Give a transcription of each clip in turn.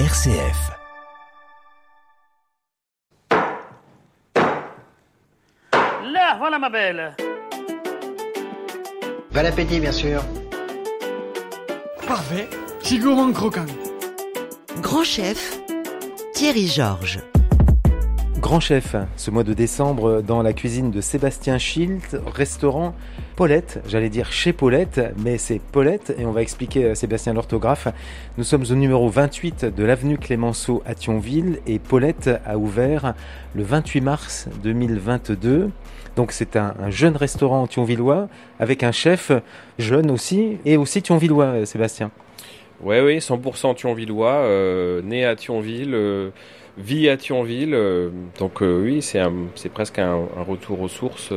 RCF. Là, voilà ma belle. Bon appétit, bien sûr. Parfait, c'est gourmand croquant. Grand chef, Thierry Georges. Grand chef, ce mois de décembre, dans la cuisine de Sébastien Schilt, restaurant Paulette. J'allais dire chez Paulette, mais c'est Paulette, et on va expliquer à Sébastien l'orthographe. Nous sommes au numéro 28 de l'avenue Clémenceau à Thionville, et Paulette a ouvert le 28 mars 2022. Donc c'est un, un, jeune restaurant thionvillois, avec un chef jeune aussi, et aussi thionvillois, Sébastien. Oui, oui, 100% thionvillois, euh, né à Thionville. Euh vie à Thionville. Euh, donc oui, c'est presque un, un, retour aux sources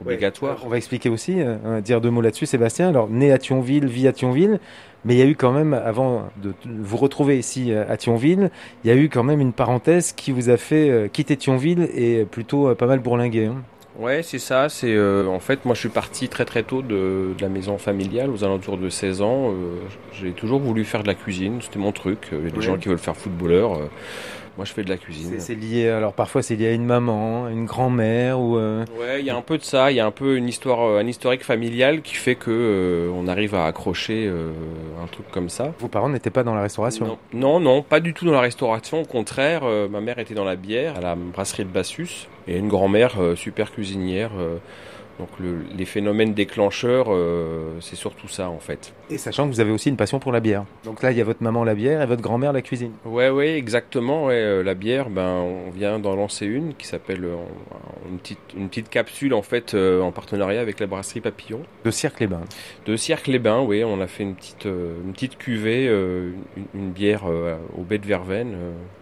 obligatoire. Ouais, on va expliquer aussi, dire deux mots là-dessus, Sébastien. Alors, né à Thionville, vie à Thionville. Mais il y a eu quand même, avant de vous retrouver ici à Thionville, il y a eu quand même une parenthèse qui vous a fait quitter Thionville et plutôt pas mal bourlinguer. Hein. Ouais, c'est ça. C'est euh, en fait, moi, je suis parti très très tôt de, de, la maison familiale, aux alentours de 16 ans. Euh, j'ai toujours voulu faire de la cuisine. C'était mon truc. Il y a des gens qui veulent faire footballeur. Euh, moi, je fais de la cuisine. C'est lié. Alors parfois, c'est lié à une maman, une grand-mère ou. Euh... Ouais, il y a un peu de ça. Il y a un peu une histoire, un historique familial qui fait que euh, on arrive à accrocher un truc comme ça. Vos parents n'étaient pas dans la restauration? Non. non, non, pas du tout dans la restauration. Au contraire, ma mère était dans la bière, à la brasserie de Bassus, et une grand-mère super cuisinière. Donc le, les phénomènes déclencheurs, euh, c'est surtout ça en fait. Et sachant que vous avez aussi une passion pour la bière. Donc là, il y a votre maman la bière et votre grand-mère la cuisine. Ouais, ouais, exactement. Ouais. Euh, la bière, ben, on vient d'en lancer une qui s'appelle euh, une petite, une petite capsule en fait en partenariat avec la brasserie Papillon. De Cirque-les-Bains. De Cirque-les-Bains, oui. On a fait une petite, une petite cuvée, une, une, bière au baie de Verveine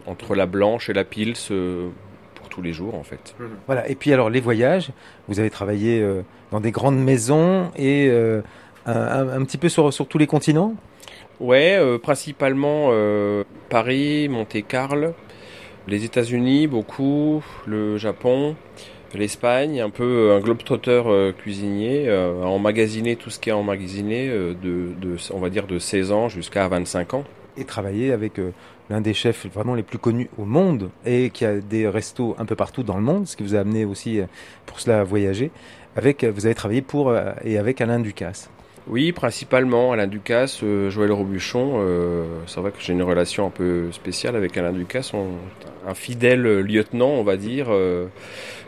entre la blanche et la pils tous les jours en fait. Voilà, et puis alors les voyages, vous avez travaillé euh, dans des grandes maisons et euh, un, un, petit peu sur, sur tous les continents? Ouais, euh, principalement euh, Paris, Monte-Carlo, les États-Unis beaucoup, le Japon, l'Espagne, un peu un globe-trotteur euh, cuisinier, euh, emmagasiner tout ce qui est emmagasiné de, de, on va dire de 16 ans jusqu'à 25 ans. Et travailler avec euh, l'un des chefs vraiment les plus connus au monde et qui a des restos un peu partout dans le monde, ce qui vous a amené aussi pour cela à voyager. Avec, vous avez travaillé pour et avec Alain Ducasse. Oui, principalement Alain Ducasse, euh, Joël Robuchon. Euh, c'est vrai que j'ai une relation un peu spéciale avec Alain Ducasse, on, un fidèle lieutenant, on va dire, euh,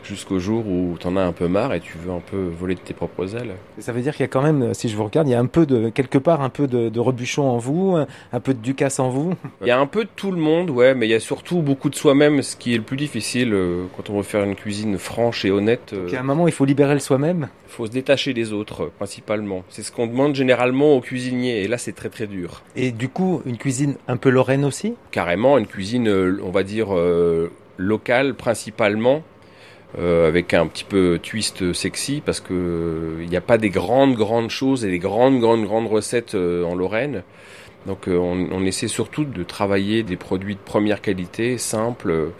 jusqu'au jour où tu en as un peu marre et tu veux un peu voler de tes propres ailes. Ça veut dire qu'il y a quand même, si je vous regarde, il y a un peu de quelque part un peu de, de Robuchon en vous, un peu de Ducasse en vous. Il y a un peu de tout le monde, ouais, mais il y a surtout beaucoup de soi-même, ce qui est le plus difficile quand on veut faire une cuisine franche et honnête. Donc, à un moment, il faut libérer le soi-même. Il faut se détacher des autres, principalement. C'est ce qu'on demande généralement aux cuisiniers, et là, c'est très très dur. Et du coup, une cuisine un peu lorraine aussi? Carrément, une cuisine, on va dire, euh, locale principalement. Euh, avec un petit peu twist sexy parce que il euh, n'y a pas des grandes grandes choses et des grandes grandes grandes recettes euh, en Lorraine. Donc euh, on, on, essaie surtout de travailler des produits de première qualité, simples,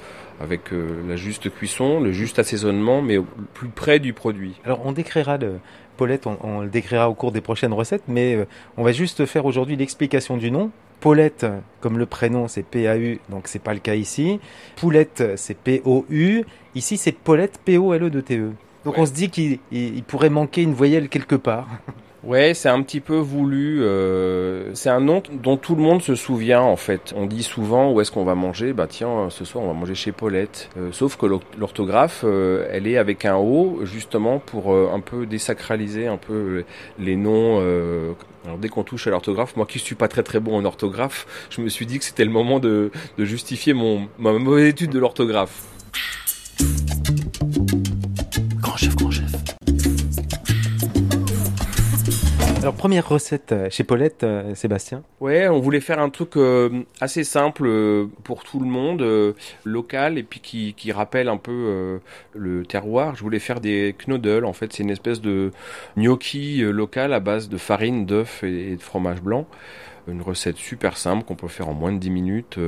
avec la juste cuisson, le juste assaisonnement, mais au plus près du produit. Alors on décrira le Paulette, on, on le décrira au cours des prochaines recettes, mais on va juste faire aujourd'hui l'explication du nom. Paulette, comme le prénom, c'est P-A-U, donc c'est pas le cas ici. Poulette, c'est P-O-U. Ici, c'est Paulette, P-O-L-E-D-T-E. Donc ouais. on se dit qu'il pourrait manquer une voyelle quelque part. Ouais, c'est un petit peu voulu. Euh, c'est un nom dont tout le monde se souvient en fait. On dit souvent où est-ce qu'on va manger? Bah tiens, ce soir on va manger chez Paulette. Euh, sauf que l'orthographe, euh, elle est avec un O justement pour euh, un peu désacraliser un peu les noms. euh, dès qu'on touche à l'orthographe, moi qui suis pas très très bon en orthographe, je me suis dit que c'était le moment de, de justifier mon ma mauvaise étude de l'orthographe. Alors première recette chez Paulette, euh, Sébastien. Ouais, on voulait faire un truc euh, assez simple euh, pour tout le monde, euh, local et puis qui, qui rappelle un peu euh, le terroir. Je voulais faire des knödel. En fait, c'est une espèce de gnocchi local à base de farine, d'œufs et, et, de fromage blanc. Une recette super simple qu'on peut faire en moins de 10 minutes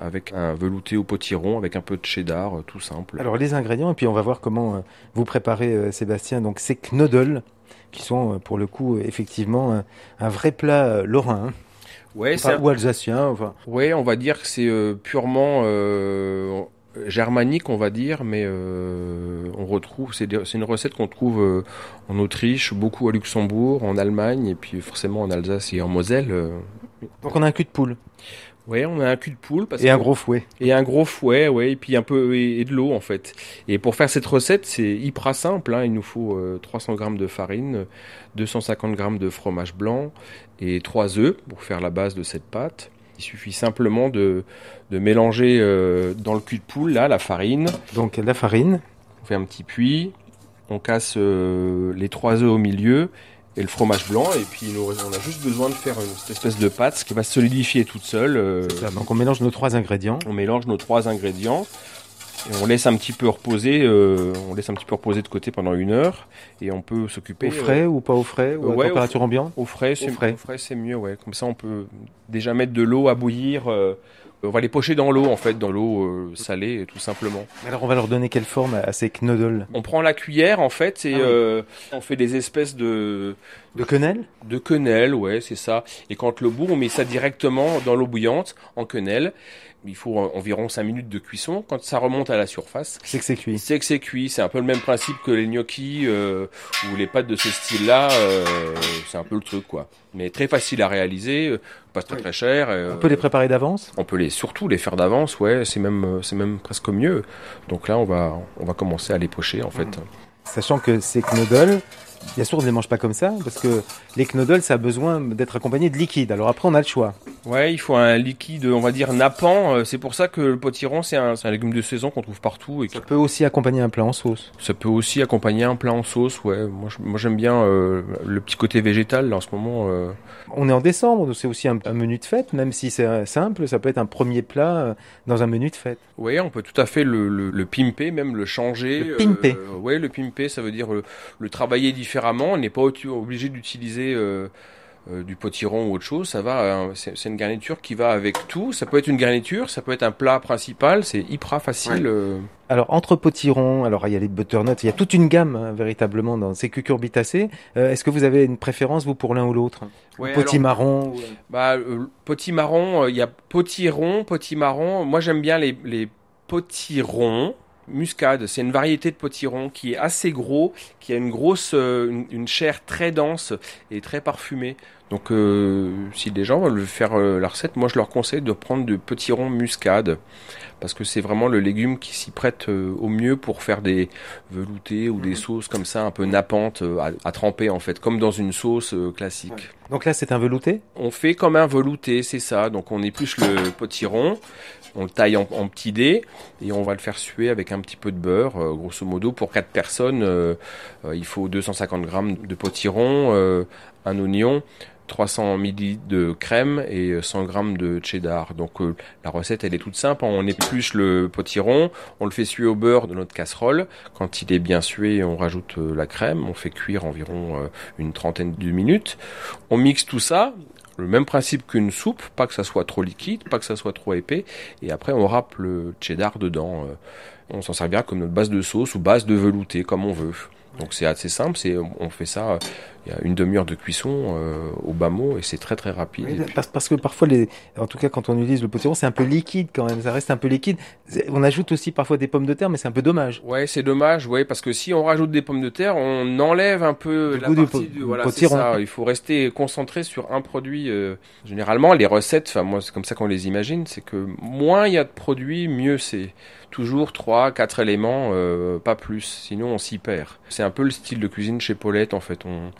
avec un velouté au potiron, avec un peu de cheddar, tout simple. Alors les ingrédients et puis on va voir comment vous préparez Sébastien. Donc c'est knödel qui sont pour le coup effectivement un, un vrai plat lorrain. Ouais, Enfin, ou alsacien. Enfin, ouais, on va dire que c'est euh, purement euh, germanique, on va dire, mais euh, on retrouve, c'est une recette qu'on trouve euh, en Autriche, beaucoup à Luxembourg, en Allemagne, et puis forcément en Alsace et en Moselle. euh. donc on a un cul de poule Ouais, on a un cul de poule parce et un gros fouet. Et un gros fouet, ouais, et puis un peu et, et de l'eau en fait. Et pour faire cette recette, c'est hyper simple. Hein, il nous faut euh, 300 grammes de farine, 250 grammes de fromage blanc et 3 œufs pour faire la base de cette pâte. Il suffit simplement de, de mélanger euh, dans le cul de poule là la farine. Donc la farine. On fait un petit puits, on casse euh, les trois œufs au milieu et le fromage blanc et puis nous- on a juste besoin de faire une cette espèce de pâte qui va se solidifier toute seule. euh, Ça, Donc on mélange nos trois ingrédients. on mélange nos trois ingrédients et on laisse un petit peu reposer. euh, on laisse un petit peu reposer de côté pendant une heure et on peut s'occuper Au frais ou pas au frais ou à ouais, température ambiante euh, au frais. C'est frais. au frais, c'est mieux, ouais. Comme ça, on peut déjà mettre de l'eau à bouillir. On va les pocher dans l'eau en fait, dans l'eau euh, salée, tout simplement. Alors on va leur donner quelle forme à ces knoddles On prend la cuillère en fait et Ah oui. euh, on fait des espèces de De quenelle de quenelle, ouais, c'est ça. Et quand le bout, on met ça directement dans l'eau bouillante en quenelle. Il faut environ 5 minutes de cuisson. Quand ça remonte à la surface, C'est que c'est cuit. c'est que c'est cuit. C'est un peu le même principe que les gnocchis euh, ou les pâtes de ce style-là. euh, c'est un peu le truc, quoi. Mais très facile à réaliser, euh, pas très très cher. euh, On peut les préparer d'avance? on peut les surtout les faire d'avance, ouais. C'est même euh, c'est même presque mieux. Donc là, on va on va commencer à les pocher en fait. Sachant que ces knoddles, bien sûr on ne les mange pas comme ça, parce que les knoddles ça a besoin d'être accompagné de liquide. Alors après on a le choix. Ouais, il faut un liquide, on va dire nappant. Euh, C'est pour ça que le potiron, c'est un, c'est un légume de saison qu'on trouve partout et Ça peut aussi accompagner un plat en sauce. ça peut aussi accompagner un plat en sauce. Ouais, moi, j'aime bien euh, le petit côté végétal là en ce moment. euh. On est en décembre, donc c'est aussi un, un menu de fête, même si c'est euh, simple, ça peut être un premier plat euh, dans un menu de fête. Ouais, on peut tout à fait le, le, le pimper, même le changer. Le pimper. Euh, ouais, le pimper, ça veut dire le, le travailler différemment. On n'est pas obligé d'utiliser euh, du potiron ou autre chose. Ça va, euh, c'est c'est une garniture qui va avec tout. Ça peut être une garniture, ça peut être un plat principal. C'est hyper facile. euh. Alors entre potirons, alors il y a les butternuts, il y a toute une gamme hein, véritablement dans ces cucurbitacées. Euh, Est-ce que vous avez une préférence vous pour l'un ou l'autre? Ouais, Potimarron ou- Bah, euh, potimarron, euh, il y a potiron, potimarron. Moi, j'aime bien les, les potirons. Muscade, c'est une variété de potiron qui est assez gros, qui a une grosse, euh, une, une chair très dense et très parfumée. Donc, euh, si des gens veulent faire euh, la recette, moi je leur conseille de prendre du potiron muscade parce que c'est vraiment le légume qui s'y prête euh, au mieux pour faire des veloutés ou des sauces comme ça un peu nappantes à, à tremper en fait, comme dans une sauce classique. Donc là c'est un velouté? On fait comme un velouté, c'est ça. Donc on épluche le potiron, on le taille en, en petits dés et on va le faire suer avec un petit peu de beurre. Grosso modo, pour quatre personnes, il faut 250 grammes de potiron, un oignon. 300 ml de crème et 100 grammes de cheddar. Donc euh, la recette elle est toute simple. On épluche le potiron, on le fait suer au beurre de notre casserole. Quand il est bien sué, on rajoute euh, la crème. On fait cuire environ euh, une trentaine de minutes. On mixe tout ça. Le même principe qu'une soupe, pas que ça soit trop liquide, pas que ça soit trop épais, et après on râpe le cheddar dedans. euh. On s'en servira comme notre base de sauce ou base de velouté, comme on veut. Donc c'est assez simple, on fait ça, euh, il y a une demi-heure de cuisson euh, au bas mot et c'est très très rapide. Puis- parce, parce que parfois, les, en tout cas quand on utilise le potiron, c'est un peu liquide quand même, ça reste un peu liquide. On ajoute aussi parfois des pommes de terre, mais c'est un peu dommage. Ouais, c'est dommage, ouais, parce que si on rajoute des pommes de terre, on enlève un peu Le la goût du partie du, voilà, c'est potiron. ça. Il faut rester concentré sur un produit. euh. Généralement, les recettes, enfin moi, c'est comme ça qu'on les imagine, c'est que moins il y a de produits, mieux c'est. Toujours trois, quatre éléments, euh, pas plus. Sinon, on s'y perd. C'est un peu le style de cuisine chez Paulette, en fait. On,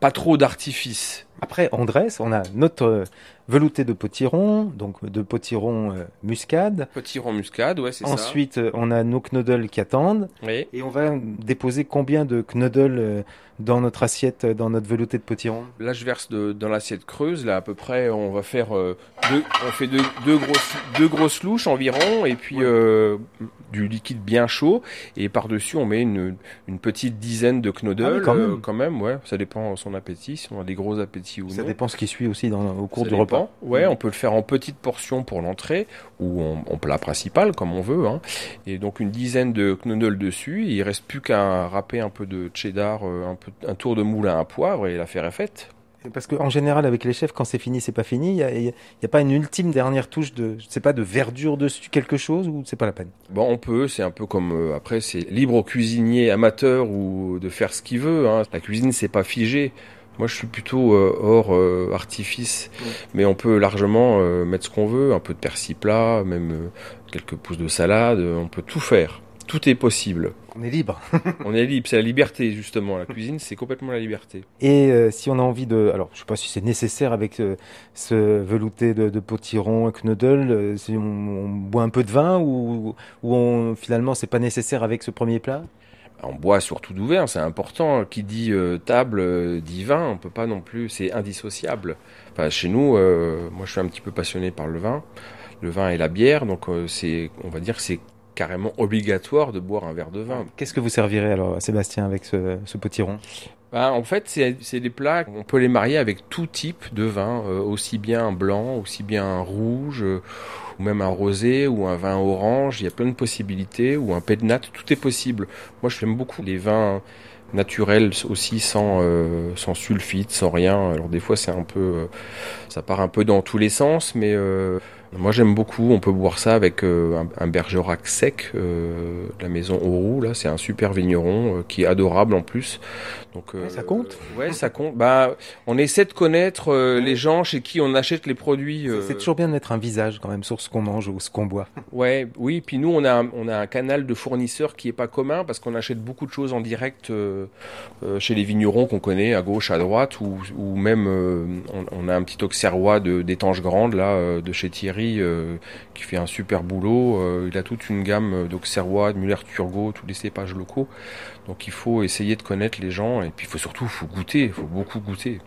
pas trop d'artifice. Après, on dresse, on a notre euh, velouté de potiron, donc de potiron euh, muscade. Petit rond muscade, ouais, c'est ça. Ensuite, euh, on a nos knoddles qui attendent. Oui. Et on va déposer combien de knoddles euh, dans notre assiette, dans notre velouté de potiron Là, je verse de- dans l'assiette creuse. Là, à peu près, on va faire euh, deux, on fait deux, deux grosses, deux grosses louches environ, et puis euh, du liquide bien chaud. Et par dessus, on met une, une petite dizaine de knoddles, Ah oui, quand même. quand même. Ouais, ça dépend de son appétit, si on a des gros appétits ou Ça non. dépend ce qui suit aussi dans, au cours Ça du dépend. repas. Ouais, on peut le faire en petites portions pour l'entrée ou en, en plat principal comme on veut. Hein. Et donc une dizaine de knoddles dessus. Il reste plus qu'à râper un peu de cheddar, euh, un peu un tour de moulin à poivre et l'affaire est faite. Parce qu'en général, avec les chefs, quand c'est fini, c'est pas fini. Il n'y a, pas une ultime dernière touche de, je sais pas, de verdure dessus, quelque chose, ou c'est pas la peine? Bon, on peut, c'est un peu comme euh, après, c'est libre au cuisinier amateur ou de faire ce qu'il veut. Hein. La cuisine, c'est pas figé. Moi, je suis plutôt euh, hors euh, artifice, mais on peut largement euh, mettre ce qu'on veut, un peu de persil plat, même euh, quelques pousses de salade. euh, On peut tout faire. Tout est possible. On est libre. On est libre, c'est la liberté justement. La cuisine, c'est complètement la liberté. Et euh, si on a envie de, alors je sais pas si c'est nécessaire avec euh, ce velouté de, de potiron, knuddle, euh, si on, on boit un peu de vin ou, ou on, finalement c'est pas nécessaire avec ce premier plat? On boit surtout vin, c'est important. Qui dit euh, table euh, dit vin, on peut pas non plus, c'est indissociable. Chez nous, euh, moi je suis un petit peu passionné par le vin, le vin et la bière, donc euh, c'est, on va dire, que c'est carrément obligatoire de boire un verre de vin. Qu'est-ce que vous servirez alors, Sébastien, avec ce, ce potiron Bah, en fait, c'est des plats, on peut les marier avec tout type de vin, euh, aussi bien un blanc, aussi bien un rouge, euh, ou même un rosé, ou un vin orange, il y a plein de possibilités, ou un pédnat, tout est possible. Moi, j'aime beaucoup les vins naturels aussi, sans, euh, sans sulfite, sans rien. Alors des fois, c'est un peu, ça part un peu dans tous les sens, mais euh, moi j'aime beaucoup. On peut boire ça avec euh, un, un bergerac sec, euh, de la maison Auroux, là, c'est un super vigneron euh, qui est adorable en plus. Donc, euh, Ouais, ça compte Ouais, ça compte. Bah, on essaie de connaître euh, les gens chez qui on achète les produits. C'est- euh, toujours bien de mettre un visage quand même sur ce qu'on mange ou ce qu'on boit. Ouais, oui. Puis nous, on a un, on a un canal de fournisseurs qui est pas commun parce qu'on achète beaucoup de choses en direct euh, euh, chez les vignerons qu'on connaît à gauche, à droite, ou, ou même euh, on, on a un petit auxerrois de d'étanges grandes là euh, de chez Thierry euh, qui fait un super boulot. Euh, il a toute une gamme d'auxerrois, de Muller-Turgot, tous les cépages locaux. Donc il faut essayer de connaître les gens et puis il faut surtout faut goûter, il faut beaucoup goûter.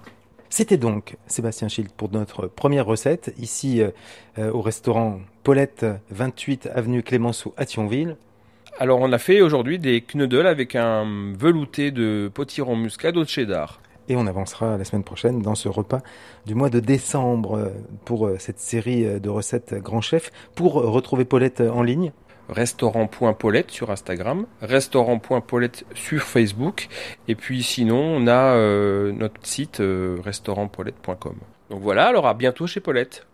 C'était donc Sébastien Schild pour notre première recette, ici euh, euh, au restaurant Paulette, 28 avenue Clémenceau à Thionville. Alors on a fait aujourd'hui des knuddles avec un velouté de potiron muscade au cheddar. Et on avancera la semaine prochaine dans ce repas du mois de décembre euh, pour euh, cette série euh, de recettes Grand Chef. Pour retrouver Paulette en ligne, Restaurant.paulette sur Instagram, restaurant.paulette sur Facebook, et puis sinon on a notre site euh, restaurantpaulette.com. Donc voilà, alors à bientôt chez Paulette.